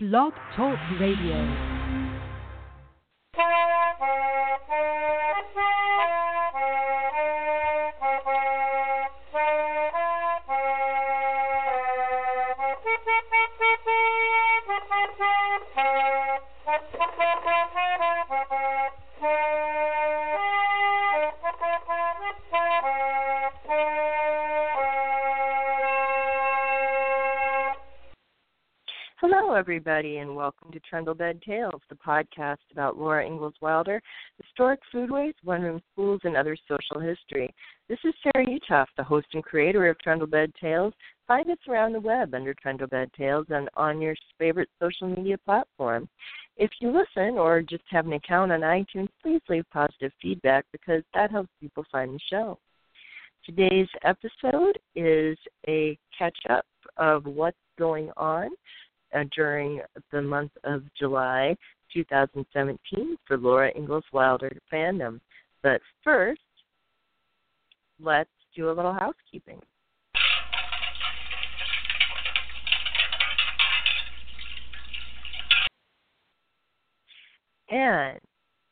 Blog Talk Radio. Everybody, and welcome to Trundlebed Tales, the podcast about Laura Ingalls Wilder, historic foodways, one room schools, and other social history. This is Sarah Uthoff, the host and creator of Trundlebed Tales. Find us around the web under Trundlebed Tales and on your favorite social media platform. If you listen or just have an account on iTunes, please leave positive feedback because that helps people find the show. Today's episode is a catch up of what's going on uh, during the month of July 2017 for Laura Ingalls Wilder fandom. But first, let's do a little housekeeping. And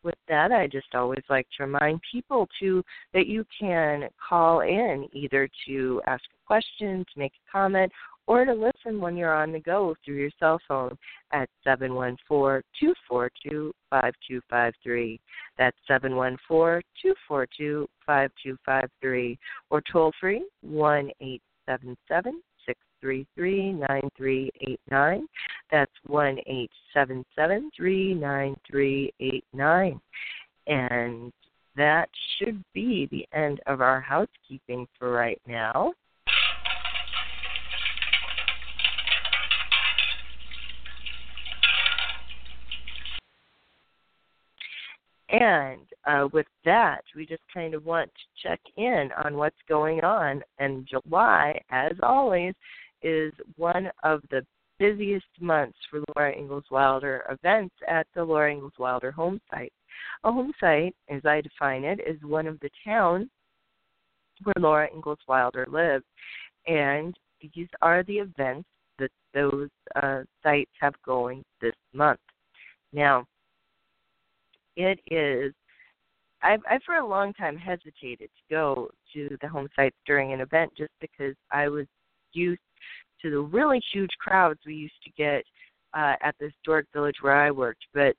with that, I just always like to remind people to that you can call in either to ask a question, to make a comment, or to listen when you're on the go through your cell phone at 714 242 5253. That's 714 242 5253. Or toll free 1 877 633 9389. That's 1 877 39389. And that should be the end of our housekeeping for right now. And uh, with that, we just kind of want to check in on what's going on. And July, as always, is one of the busiest months for Laura Ingalls Wilder events at the Laura Ingalls Wilder home site. A home site, as I define it, is one of the towns where Laura Ingalls Wilder lived. And these are the events that those uh, sites have going this month. Now, it is I've, I've for a long time hesitated to go to the home sites during an event just because I was used to the really huge crowds we used to get uh, at the historic village where I worked. But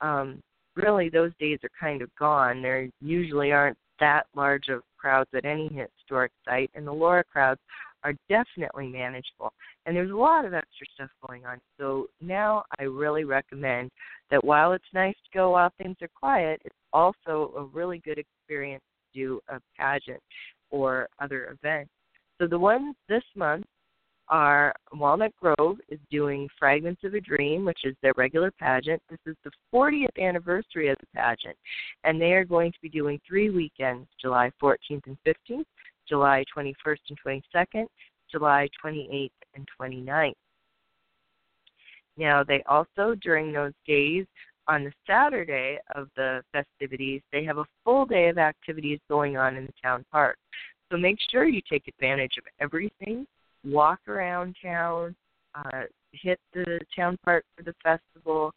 um, really, those days are kind of gone. There usually aren't that large of crowds at any historic site, and the Laura crowds are definitely manageable. And there's a lot of extra stuff going on. So now I really recommend that while it's nice to go while things are quiet, it's also a really good experience to do a pageant or other events. So the ones this month are Walnut Grove is doing Fragments of a Dream, which is their regular pageant. This is the 40th anniversary of the pageant, and they are going to be doing three weekends July 14th and 15th, July 21st and 22nd, July 28th and 29th. Now, they also, during those days, on the Saturday of the festivities, they have a full day of activities going on in the town park. So make sure you take advantage of everything. Walk around town, uh, hit the town park for the festival,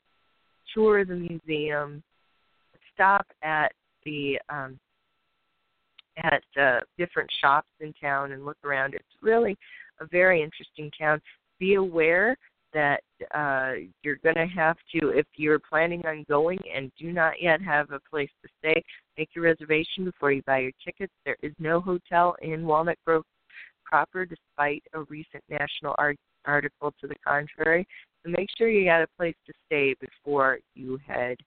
tour the museum, stop at the um, at uh, different shops in town and look around. It's really a very interesting town. Be aware that uh, you're going to have to, if you're planning on going and do not yet have a place to stay, make your reservation before you buy your tickets. There is no hotel in Walnut Grove proper, despite a recent national art- article to the contrary. So make sure you got a place to stay before you head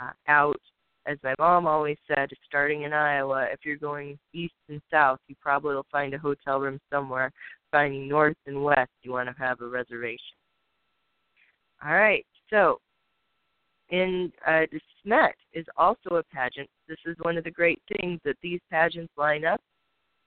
uh, out. As my mom always said, starting in Iowa, if you're going east and south, you probably will find a hotel room somewhere. Finding north and west, you want to have a reservation. All right. So, in uh, De Smet is also a pageant. This is one of the great things that these pageants line up.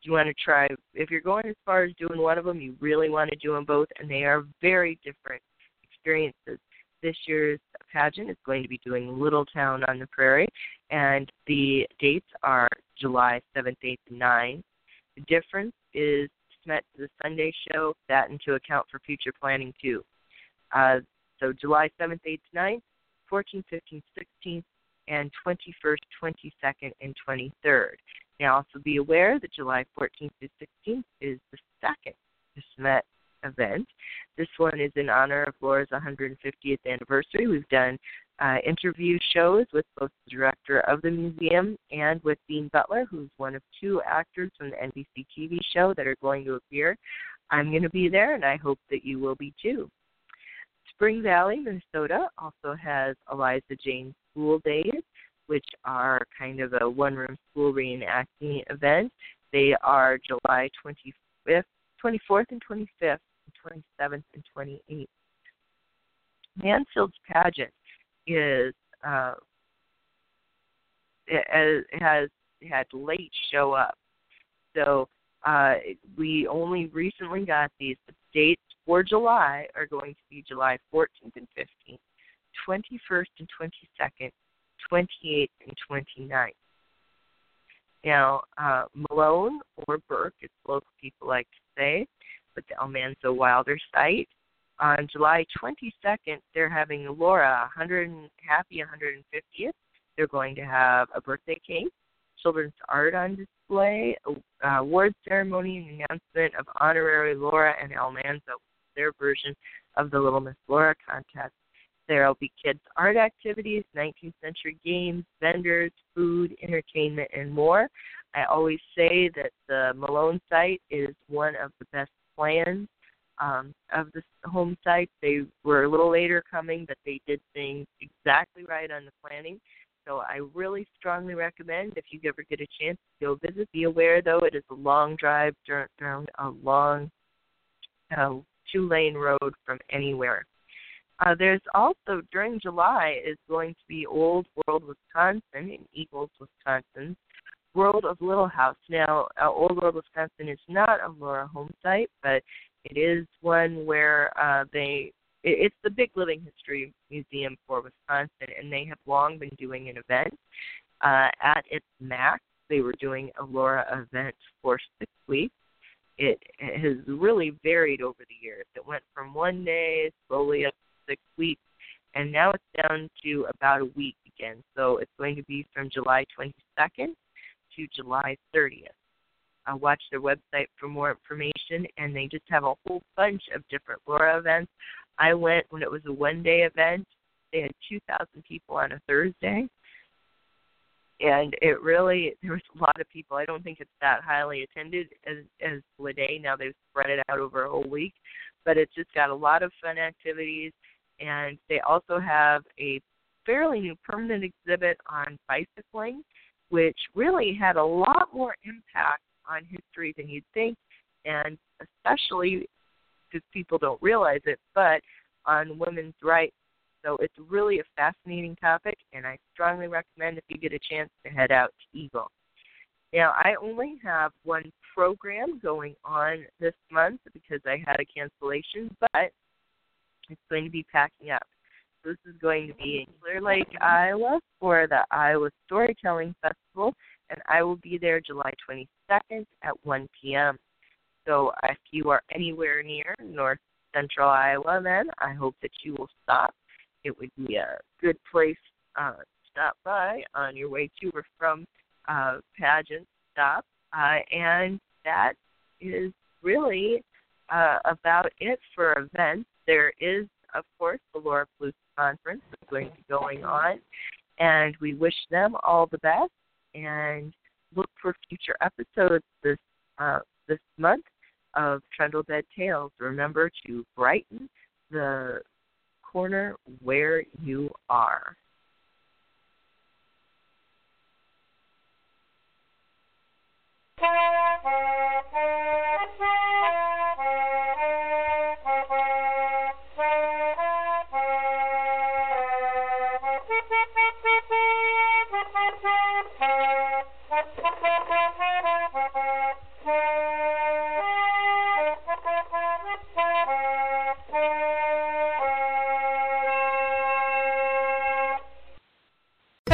You want to try if you're going as far as doing one of them, you really want to do them both, and they are very different experiences. This year's pageant is going to be doing Little Town on the Prairie, and the dates are July 7th, 8th, and 9th. The difference is Smet to the Sunday show, that into account for future planning too. Uh, So July 7th, 8th, 9th, 14th, 15th, 16th, and 21st, 22nd, and 23rd. Now, also be aware that July 14th to 16th is the second Smet event. This one is in honor of Laura's 150th anniversary. We've done uh, interview shows with both the director of the museum and with Dean Butler, who's one of two actors from the NBC TV show that are going to appear. I'm going to be there, and I hope that you will be too. Spring Valley, Minnesota also has Eliza Jane School Days, which are kind of a one room school reenacting event. They are July 25th, 24th, and 25th, and 27th, and 28th. Mansfield's pageant is uh, it, has had late show up. So uh, we only recently got these. The dates for July are going to be July 14th and 15th, 21st and 22nd, 28th and 29th. Now, uh, Malone or Burke, as local people like to say, but the Almanzo Wilder site, on July 22nd, they're having Laura 100 happy 150th. They're going to have a birthday cake, children's art on display, award ceremony, and announcement of honorary Laura and Almanzo, their version of the Little Miss Laura contest. There will be kids' art activities, 19th century games, vendors, food, entertainment, and more. I always say that the Malone site is one of the best plans um, of the home site. They were a little later coming, but they did things exactly right on the planning. So I really strongly recommend if you ever get a chance to go visit. Be aware though it is a long drive down a long uh, two lane road from anywhere. Uh, there's also during July is going to be Old World Wisconsin in Eagles, Wisconsin. World of Little House. Now, uh, Old World Wisconsin is not a Laura home site, but it is one where uh, they it's the Big Living History Museum for Wisconsin, and they have long been doing an event uh, at its max. They were doing a Laura event for six weeks. It, it has really varied over the years. It went from one day slowly up to six weeks, and now it's down to about a week again. So it's going to be from July 22nd to July 30th uh, watch their website for more information, and they just have a whole bunch of different Laura events. I went when it was a one day event. They had 2,000 people on a Thursday. And it really, there was a lot of people. I don't think it's that highly attended as as Lede. Now they've spread it out over a whole week, but it's just got a lot of fun activities. And they also have a fairly new permanent exhibit on bicycling, which really had a lot more impact on history than you'd think, and especially because people don't realize it, but on women's rights. So it's really a fascinating topic, and I strongly recommend if you get a chance to head out to Eagle. Now, I only have one program going on this month because I had a cancellation, but it's going to be packing up. This is going to be in Clear Lake, Iowa for the Iowa Storytelling Festival, and I will be there July 22nd at 1 p.m. So if you are anywhere near North Central Iowa, then I hope that you will stop. It would be a good place uh, to stop by on your way to or from uh, pageant stop. Uh, and that is really uh, about it for events. There is, of course, the Laura Palouse Conference that's going to be going on, and we wish them all the best and look for future episodes this uh, this month of Trundlebed Tales. Remember to brighten the corner where you are.